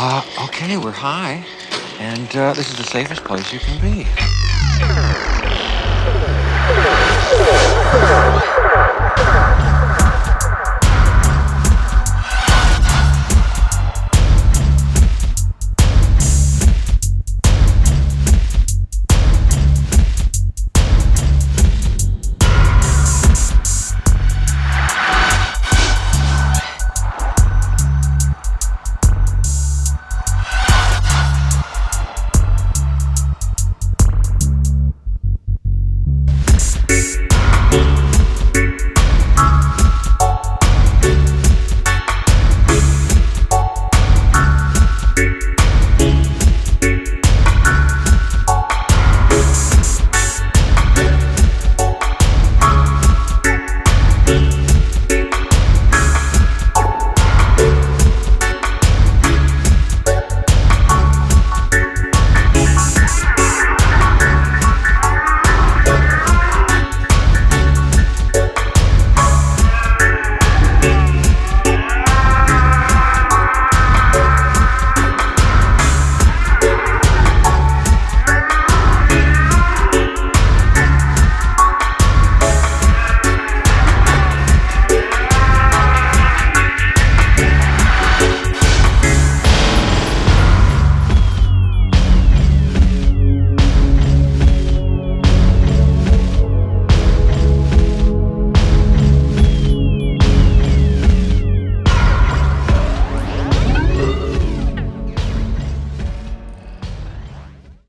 Uh, okay, we're high, and uh, this is the safest place you can be.